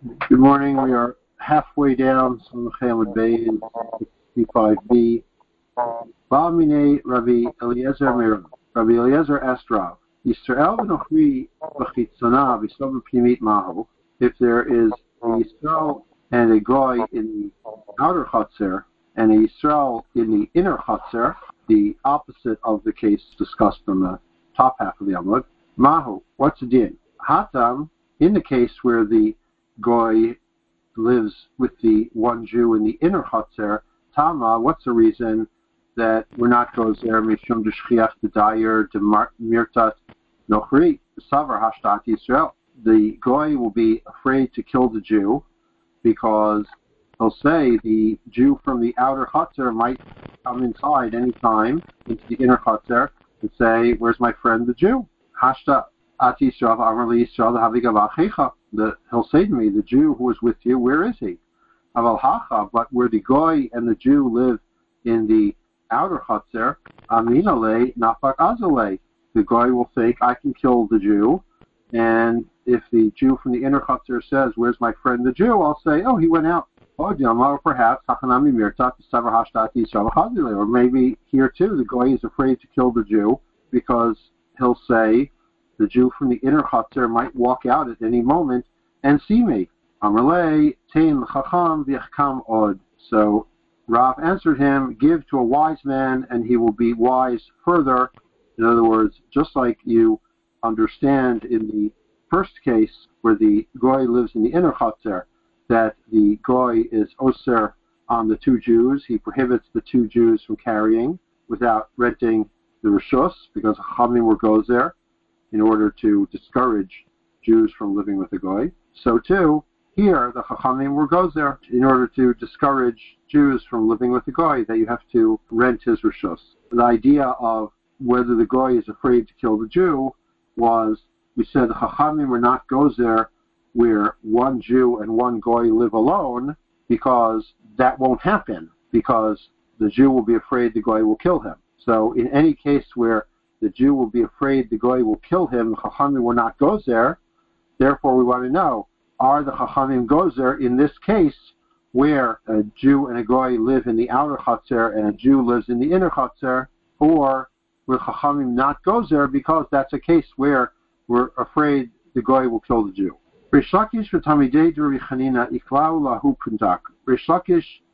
Good morning. We are halfway down from Chamud Bay in 65b. Ba'amine Rabbi Eliezer Mir. Rabbi Eliezer asked Rav, Yisrael v'nochri v'chitzona. If there is a Yisrael and a Goy in the outer Chatzir and a Yisrael in the inner Chatzir, the opposite of the case discussed on the top half of the Amud, Mahu, what's the din? Hatam, in the case where the Goy lives with the one Jew in the inner Chatzir, Tama, what's the reason that we're not goes there, Mishum Deshchiach Dedayer Demirtat Nochri, Savar Hashtat Yisrael? The Goy will be afraid to kill the Jew because he'll say the Jew from the outer Chatzir might come inside any time into the inner Chatzir and say, Where's my friend the Jew? Hashta Ati Amrli Havigavachecha he'll say to me, the Jew who was with you, where is he? Aval hacha, but where the goy and the Jew live in the outer chutzner, aminale nafak azale. The goy will think I can kill the Jew, and if the Jew from the inner chutzner says, "Where's my friend the Jew?" I'll say, "Oh, he went out." Oh, or perhaps or maybe here too, the goy is afraid to kill the Jew because he'll say, the Jew from the inner chutzner might walk out at any moment and see me. Tein od. So Rav answered him, "Give to a wise man, and he will be wise further." In other words, just like you understand in the first case where the goy lives in the inner chutzner, that the goy is oser on the two Jews. He prohibits the two Jews from carrying without renting the rishus because Chamim were goes there in order to discourage Jews from living with a goy. So too, here the Chachamim were goes there in order to discourage Jews from living with a goy that you have to rent his rishus. The idea of whether the goy is afraid to kill the Jew was we said the Chachamim were not goes there where one Jew and one goy live alone because that won't happen because the Jew will be afraid the goy will kill him. So in any case where the Jew will be afraid the goy will kill him. Chachamim will not goes there. Therefore, we want to know: Are the Chachamim there in this case, where a Jew and a goy live in the outer chutzner and a Jew lives in the inner chutzner, or will Chachamim not there because that's a case where we're afraid the goy will kill the Jew? Rish Lakish v'tamidei Rabbi Chanina iklau lahu pundak. Rish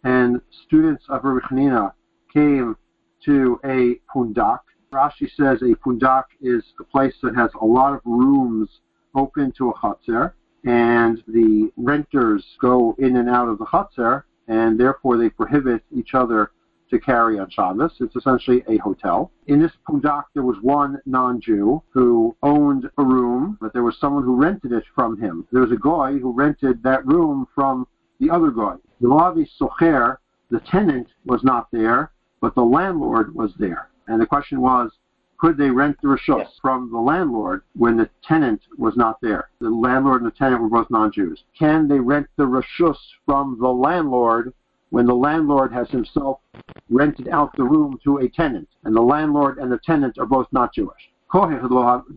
and students of Rabbi Chanina came to a pundak, Rashi says a pundak is a place that has a lot of rooms open to a chutzner, and the renters go in and out of the chutzner, and therefore they prohibit each other to carry on Shabbos. It's essentially a hotel. In this pundak, there was one non-Jew who owned a room, but there was someone who rented it from him. There was a guy who rented that room from the other guy. The Lavi Socher, the tenant, was not there, but the landlord was there. And the question was, could they rent the rishus yes. from the landlord when the tenant was not there? The landlord and the tenant were both non-Jews. Can they rent the rishus from the landlord when the landlord has himself rented out the room to a tenant, and the landlord and the tenant are both not Jewish? If the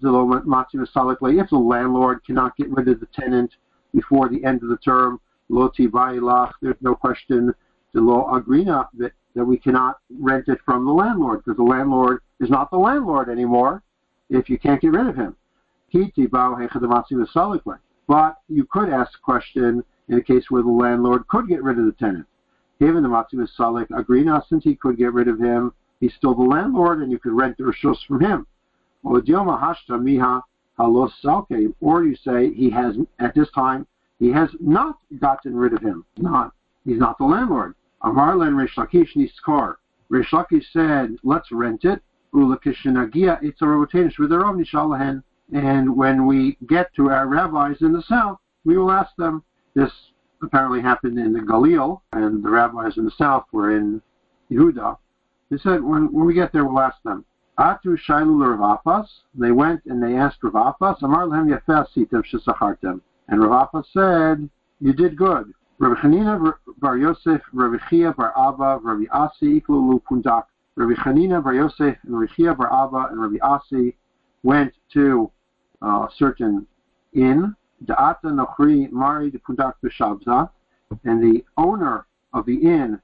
landlord cannot get rid of the tenant before the end of the term, there's no question the law agrina that that we cannot rent it from the landlord because the landlord is not the landlord anymore if you can't get rid of him. But you could ask the question in a case where the landlord could get rid of the tenant. Given the Matsu Salik Agrina, since he could get rid of him, he's still the landlord and you could rent the Rishus from him. Or you say he has at this time he has not gotten rid of him. Not he's not the landlord. Amarlen Rish Lakish Niskar. Rish Lakish said, let's rent it. Ulakishinagia it's a rotations with their own Nishalahen. And when we get to our rabbis in the south, we will ask them. This apparently happened in the Galil, and the rabbis in the south were in Yehuda. They said, when, when we get there, we'll ask them. Atu Shailu Ravapas. They went and they asked Ravapas, Amar Lehem Yafeh Sitem Shesachartem. And Ravapas said, you did good. Rabbi Chanina Bar Yosef, Rabbi Chia Bar Abba, Rabbi Asi Iklulu Pundak. Rabbi Chanina Bar Yosef and Rabbi Chia Bar Abba and Rabbi Asi went to uh, a certain inn Da'ata Nochri Mari de Pundak B'Shabza, and the owner of the inn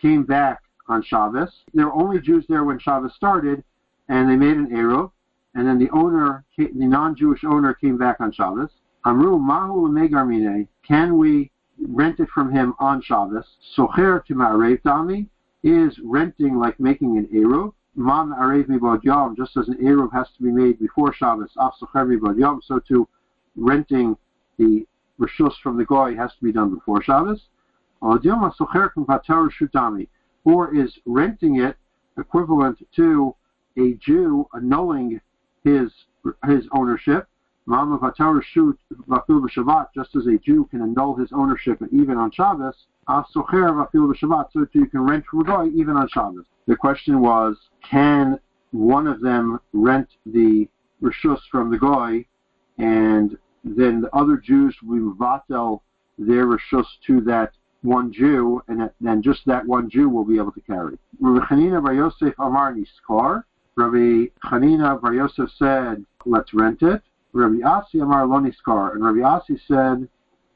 came back on Shabbos. There were only Jews there when Shabbos started, and they made an Eruv, and then the owner, the non-Jewish owner, came back on Shabbos. Amru Mahu Megarmine, can we rent it from him on Shabbos? Socher to Ma'arev Dami is renting like making an Eruv. Man Arev Mibod Yom, just as an Eruv has to be made before Shabbos, Af Socher Mibod Yom, so too renting the Rishus from the Goy has to be done before Shabbos. Or is renting it equivalent to a Jew annulling his his ownership. Just as a Jew can annul his ownership even on Shabbos, so too you can rent from a guy even on Shabbos. The question was, can one of them rent the rishus from the guy, and then the other Jews will vatel their rishus to that one Jew, and then just that one Jew will be able to carry. Rabbi Chanina Bar Yosef Amar Niskar. Rabbi Chanina Bar Yosef said, let's rent it. Rabbi Asi Amar Lo Niskar. And Rabbi Asi said,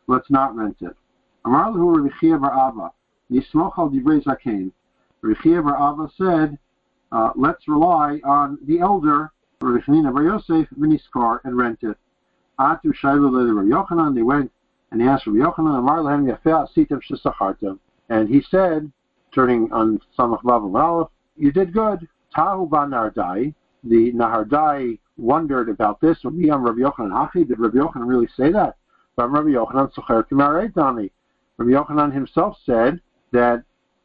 let's not rent it. Amar Lahu Rabbi Chia Bar Abba. Nismoch al Divrei Zakein. Rabbi Chia Bar Abba said, uh, let's rely on the elder, Rabbi Chanina Bar Yosef, Miniskar, and rent it. Atu Shailu Rabbi Yochanan, they went and he asked Rabbi Yochanan, Amar Lehem Yafeh Asitem Shisachartem. And he said, turning on Samach Vav Aleph, you did good. Tahu Ba Nardai, the Nahardai wondered about this. Rabbi Yochanan Hachi, did Rabbi Yochanan really say that? But Rabbi Yochanan Socher. Rabbi Yochanan himself said that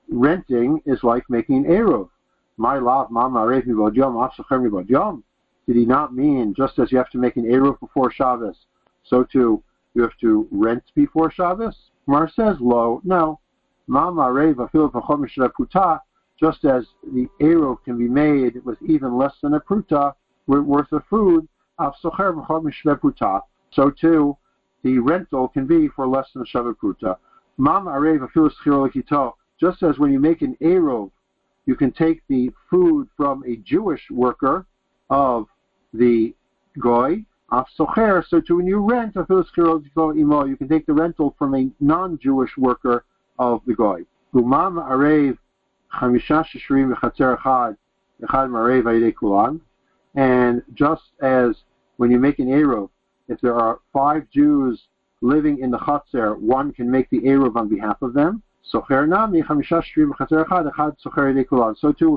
renting is like making an Eruv. My love, Mama Revi Bodyom, Afsacher Bodyom. Did he not mean just as you have to make an Eruv before Shabbos, so too you have to rent before Shabbos? Mar says, lo, no. Mama Reva Puta, just as the Eruv can be made with even less than a pruta worth of food, so too the rental can be for less than a Shabbat pruta. Mama Areva just as when you make an Eruv, you can take the food from a Jewish worker of the Goy, Af socher, so to when you rent a imo, you can take the rental from a non-Jewish worker of the goy. Umam arev chamisha shishrim v'chatzer echad echad marev kulan. And just as when you make an eruv, if there are five Jews living in the chatzer, one can make the eruv on behalf of them. So too,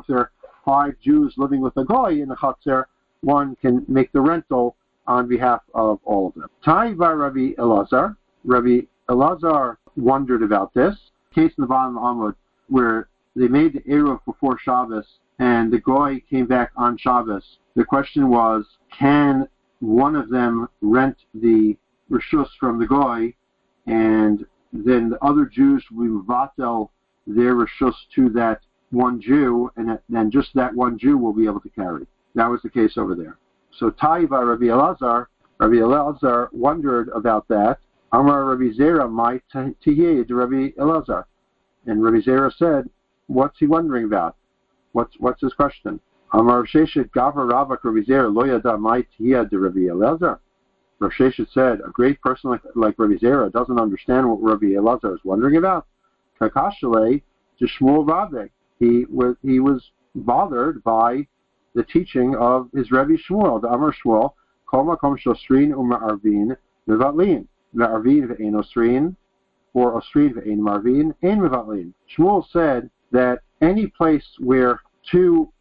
if there are five Jews living with a goy in the chatzer, one can make the rental on behalf of all of them. Tai by Rabbi Elazar. Rabbi Elazar wondered about this. Case in the bottom of the Amud where they made the Eruv before Shabbos and the Goy came back on Shabbos. The question was, can one of them rent the Rishus from the Goy and then the other Jews will vatel their Rishus to that one Jew and then just that one Jew will be able to carry. That was the case over there. So Taiva Rabbi Elazar, Rabbi Elazar wondered about that. Amar Rabbi Zera tiyeh to Rabbi Elazar. And Rabbi Zera said, what's he wondering about? What's, what's his question? Amar Sheshet Gavra Ravak Rabbi Zera lo yada might tiyeh to Rabbi Elazar. Rav Sheshet said, a great person like, like Rabbi Zera doesn't understand what Rabbi Elazar is wondering about. Kakashale to Shmuel Vavek. He was, he was bothered by the teaching of his Rebbe Shmuel, the Amar Shmuel, Kol Makom Shosrin Uma Arvin Mevatlin, Me'arvin Ve'en Osrin, or Osrin Ve'en Marvin, Ein Mevatlin. Shmuel said that any place where two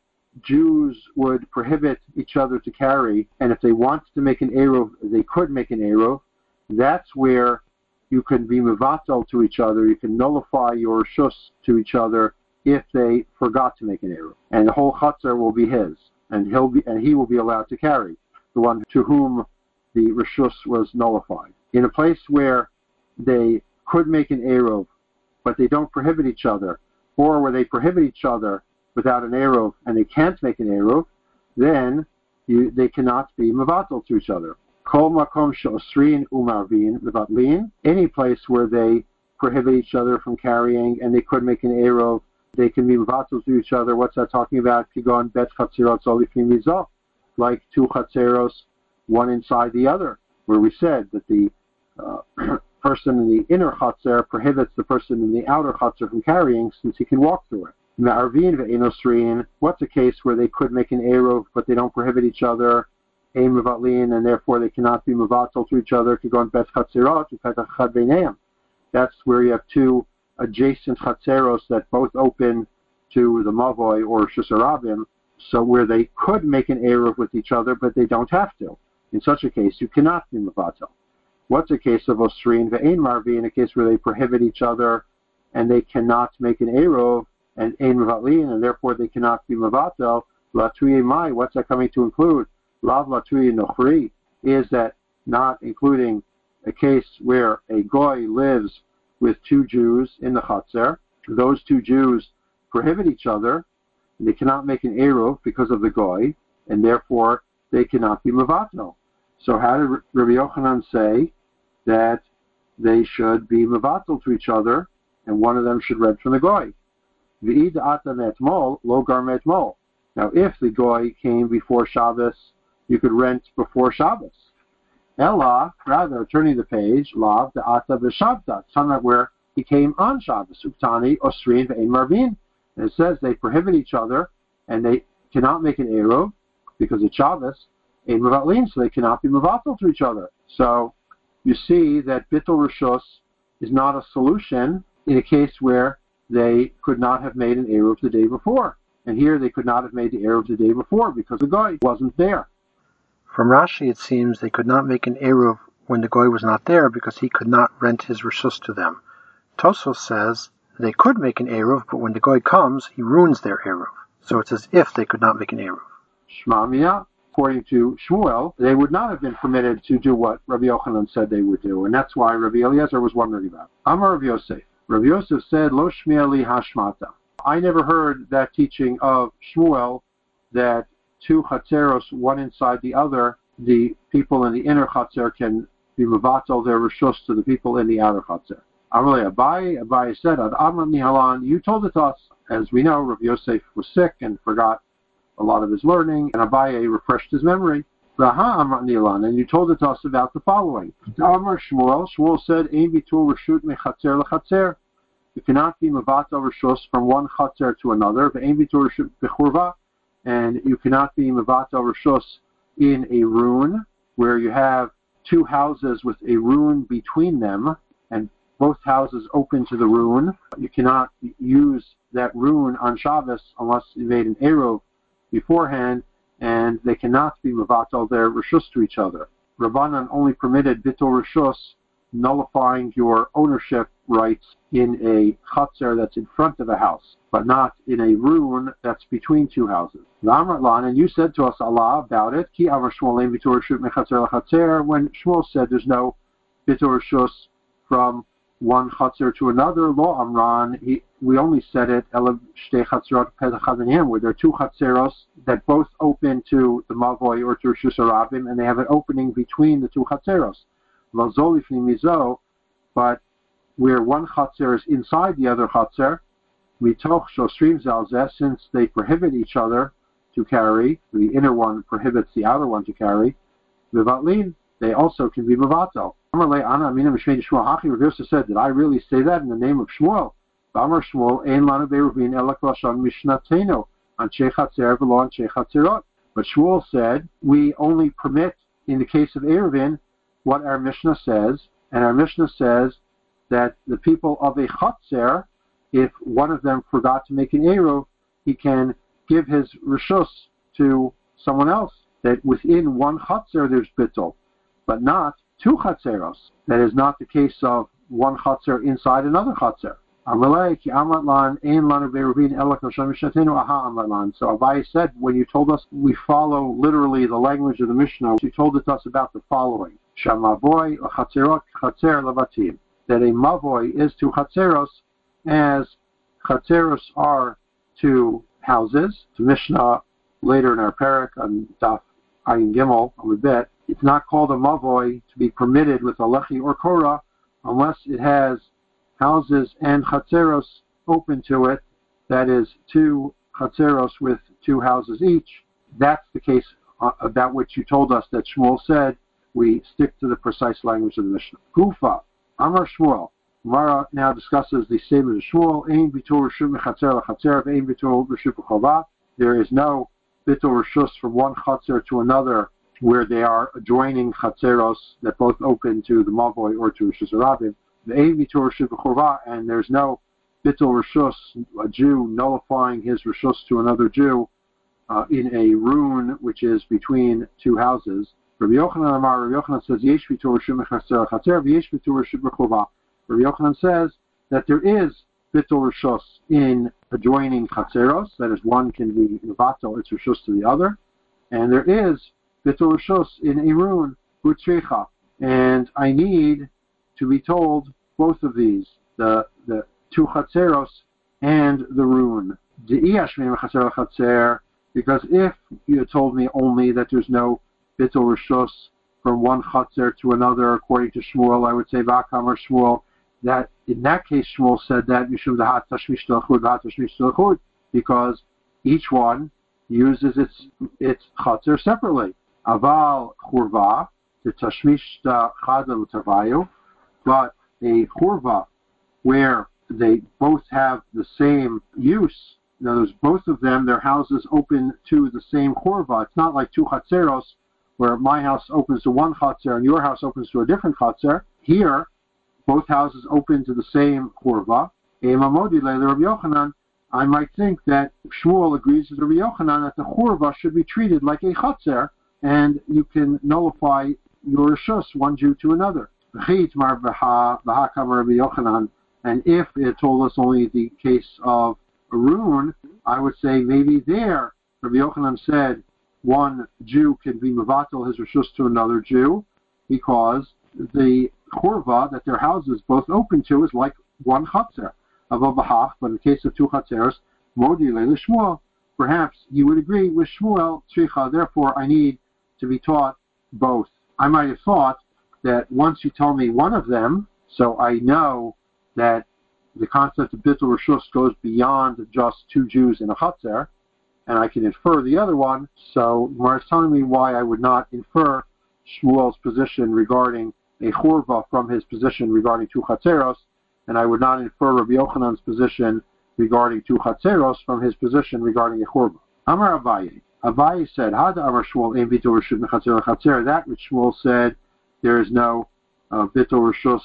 Jews would prohibit each other to carry, and if they wanted to make an Eruv, they could make an Eruv, that's where you can be Mevatel to each other, you can nullify your Shus to each other, if they forgot to make an Eruv. And the whole chutzner will be his, and he'll be and he will be allowed to carry the one to whom the rishus was nullified. In a place where they could make an Eruv, but they don't prohibit each other, or where they prohibit each other without an Eruv and they can't make an Eruv, then you, they cannot be mavatal to each other. Kol makom she'osrin umarvin any place where they prohibit each other from carrying and they could make an Eruv they can be vatal to each other. What's that talking about? Bet Like two chatzeros, one inside the other, where we said that the uh, person in the inner chutzner prohibits the person in the outer chutzner from carrying since he can walk through it. Ma'arvin ve'enosrin, what's a case where they could make an Eruv but they don't prohibit each other, ein mevatlin, and therefore they cannot be mevatel to each other to go on bet chatzirot, to That's where you have two adjacent chatzeros that both open to the mavoy or shusarabim, so where they could make an Eruv with each other but they don't have to. In such a case, you cannot be mevatel. What's a case of osrin ve'ein marvi in a case where they prohibit each other and they cannot make an Eruv and ein mevatlin, and therefore they cannot be mevatel. Latuye mai, what's that coming to include? Lav latuye nochri is that not including a case where a goy lives with two Jews in the chutzner. Those two Jews prohibit each other. And they cannot make an eruv because of the goy, and therefore they cannot be mevatel. So how did Rabbi Yochanan say that they should be mevatel to each other, and one of them should rent from the goy? V'id ata metmol, lo gar metmol. Now, if the goy came before Shabbos, you could rent before Shabbos. Ella, rather, turning the page, lav the ata v'shabta, somewhere where he came on Shabbos. Uktani, osrin, ve'en marvin. And it says they prohibit each other, and they cannot make an eruv because it's Shabbos, ein mevatlin, so they cannot be mevatel to each other. So, you see that bittul rishus is not a solution in a case where they could not have made an Eruv the day before. And here they could not have made the Eruv the day before because the Goy wasn't there. From Rashi, it seems they could not make an Eruv when the Goy was not there because he could not rent his Rishus to them. Tosfos says they could make an Eruv, but when the Goy comes, he ruins their Eruv. So it's as if they could not make an Eruv. Shmamia, according to Shmuel, they would not have been permitted to do what Rabbi Yochanan said they would do, and that's why Rabbi Eliezer was wondering about. Amar Rabbi Yosef. Rav Yosef said, Lo shmieli hashmata. I never heard that teaching of Shmuel that two chatzeros, one inside the other, the people in the inner chatzer can be mevatel their rishus to the people in the outer chatzer. Amalei Abai, Abai said, Ad Amr Mihalan, you told it to us. As we know, Rav Yosef was sick and forgot a lot of his learning, and Abai refreshed his memory. And you told us about the following. Amar Shmuel, Shmuel said. You cannot be mevatel reshus from one chatzer to another. And you cannot be mevatel reshus in a rune where you have two houses with a rune between them, and both houses open to the rune. You cannot use that rune on Shabbos unless you made an eruv beforehand and they cannot be mevatel their rishus to each other. Rabbanan only permitted bitul rishus, nullifying your ownership rights in a chutzner that's in front of a house, but not in a rune that's between two houses. Lamratlan, and you said to us Allah about it, Ki Amar Shmuel bitul rishut when Shmuel said there's no bitul rishus from one chutzner to another, lo amran, he, we only said it, where there are two chutzneros that both open to the Mavoi or to Rishus Arabim, and they have an opening between the two chutzneros. But where one chutzner is inside the other chutzner, mitoch shostrim zalzeh, since they prohibit each other to carry, the inner one prohibits the outer one to carry, vivatlin, they also can be mevatel. Rav Yosef said, did I really say that in the name of Shmuel? Amar Shmuel, Ein lanu be'ruvin elak lashon mishnatenu, anshe chatzer v'lo anshe chatzerot. But Shmuel said, we only permit, in the case of Eruvin, what our Mishnah says, and our Mishnah says that the people of a chatzer, if one of them forgot to make an Eruv, he can give his rishus to someone else. That within one chatzer there's bittul, but not two chatzeros. That is not the case of one chatzer inside another chatzer. So Abai said, when you told us we follow literally the language of the Mishnah, you told it to us about the following. That a mavoy is to chatzeros as chatzeros are to houses. The Mishnah later in our parak on Daf Ayin Gimel, I a bit, it's not called a mavoy to be permitted with a lechi or korah unless it has houses and chatzeros open to it, that is, two chatzeros with two houses each. That's the case uh, about which you told us that Shmuel said we stick to the precise language of the Mishnah. Gufa, Amar Shmuel. Mara now discusses the statement of Shmuel, Ein bitur rishut mechatzer lachatzer, Ein bitur rishut There is no bitur rishus from one chatzer to another where they are adjoining chatzeros that both open to the mavoy or to rishus rabim. The bitur rishut and there's no bitur rishus, a Jew nullifying his rishus to another Jew uh, in a rune which is between two houses. Rabbi Yochanan Amar, Rabbi Yochanan says, Yesh lachatzer, v'yesh v'tur rishut Rabbi Yochanan says that there is bitul rishos in adjoining chatzeros, that is, one can be mevatel its rishos to the other, and there is bitul rishos in irun butzricha, and I need to be told both of these, the the two chatzeros and the rune. Because if you had told me only that there's no bitul rishos from one chatzer to another, according to Shmuel, I would say Vakam or Shmuel, that in that case Shmuel said that Mishum Tashmish because each one uses its its chatzir separately. Aval churva the tashmishta chada but a churva where they both have the same use. In other words, both of them, their houses open to the same churva. It's not like two chatzeros where my house opens to one chatzer and your house opens to a different chatzer. Here, both houses open to the same churva, A Mamodila Ryochan, I might think that Shmuel agrees with Rabbi Yochanan that the churva should be treated like a chatzar, and you can nullify your shus one Jew to another. And if it told us only the case of Arun, I would say maybe there Rabbi Yochanan said one Jew can be mavatal his rishus to another Jew because the churva that their houses both open to is like one chatzar of a bahach, but in the case of two chatzeros, modi Shmuel, perhaps you would agree with Shmuel, tzricha, therefore I need to be taught both. I might have thought that once you tell me one of them, so I know that the concept of bitul rishus goes beyond just two Jews in a chatzar, and I can infer the other one. So Mar is telling me why I would not infer Shmuel's position regarding a churva from his position regarding two chatzeros, and I would not infer Rabbi Yochanan's position regarding two chatzeros from his position regarding a churva. Amar Abaye. Abaye said, Hada Amar Shmuel ein bitul rishut. That which Shmuel said, there is no uh, bitul rishus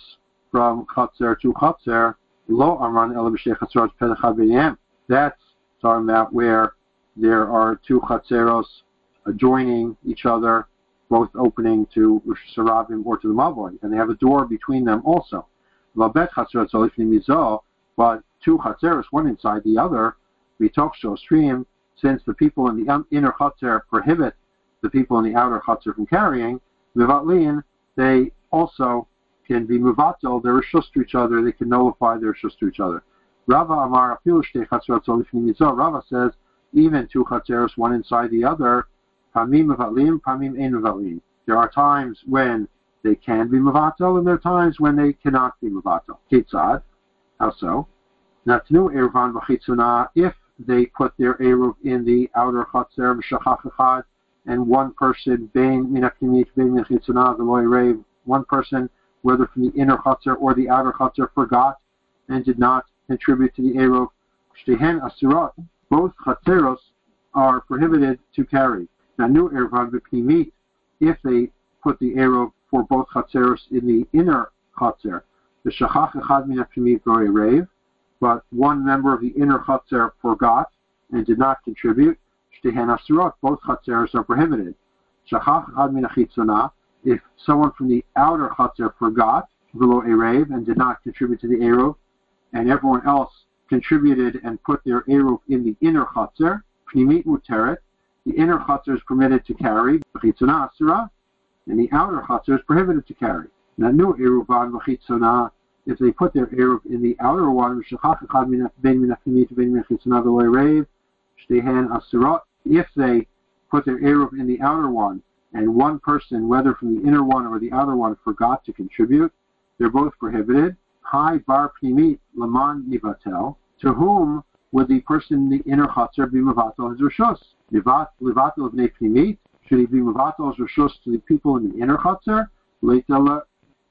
from chatzer to chatzer. Lo Amran. That's talking about where there are two chatzeros adjoining each other both opening to Hashanah or to the Mavoy, and they have a door between them also. But two chatzeros, one inside the other, show stream, since the people in the inner chatzer prohibit the people in the outer chatzer from carrying, mivatlin, they also can be muvatel, they're rishus to each other, they can nullify their rishus to each other. Rava Amar Rava says, even two chatzeros, one inside the other, Pamim mevalim, pamim ein. There are times when they can be mevatel, and there are times when they cannot be mevatel. Kitzad, how so? Natnu ervan v'chitzuna, if they put their eruv in the outer chatzer v'shachach and one person bein minakimit bein mechitzuna v'loy one person, whether from the inner chatzer or the outer chatzer, forgot and did not contribute to the eruv. Shtehen asurat, both chatzeros are prohibited to carry. Nanu Ervan V'Pnimit, if they put the arrow for both Chatzeros in the inner Chatzer, the Shachach Echad Min HaPnimit Rev, but one member of the inner Chatzer forgot and did not contribute, Shtehen Asurot, both Chatzeros are prohibited. Shachach Echad Min HaChitzonah, if someone from the outer Chatzer forgot, below Erev, and did not contribute to the Eruv, and everyone else contributed and put their Eruv in the inner Chatzer, Pnimit Muteret, the inner chutzner is permitted to carry, and the outer chutzner is prohibited to carry. Nanu eruvan v'chitzona, if they put their eruv in the outer one, if they put their eruv in the outer one, and one person, whether from the inner one or the outer one, forgot to contribute, they're both prohibited. Hi bar pnimit laman nivatel, to whom would the person in the inner chutzner be mevatel his rishos? Levatel of pnimit, Should he be Mavatal's Rishus to the people in the inner Chatzar? Leitala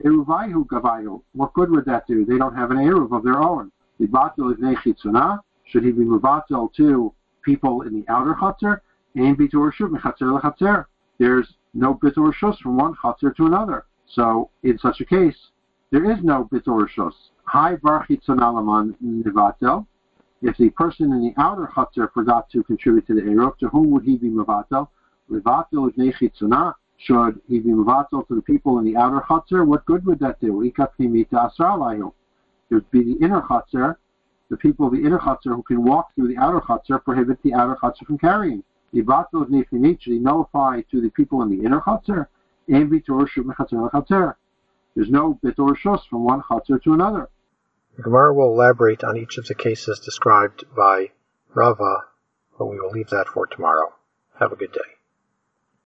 Eruvaihu Gavayu. What good would that do? They don't have an Eruv of their own. Libatil Ivnei Chitzunah. Should he be Mavatal to people in the outer Chatzar? Ein Bitur Shuv Mechatzer Lechatzer. There's no Bitur Shus from one Chatzar to another. So in such a case, there is no Bitur Shus. Hi Bar Chitzunah Nivatel. If the person in the outer Chatzar forgot to contribute to the Eruv, to whom would he be? Levatel Ivnei Chitzunah. Should he be Mavatel to the people in the outer Chatzar? What good would that do? It would be the inner Chatzar, the people of the inner Chatzar who can walk through the outer Chatzar prohibit the outer Chatzar from carrying. Levatel Ivnei Finit, should he nullify to the people in the inner Bitur Shuv Mechatzer Lechatzer. There's no Bitur Shus from one Chatzar to another. The Gemara will elaborate on each of the cases described by Rava, but we will leave that for tomorrow. Have a good day.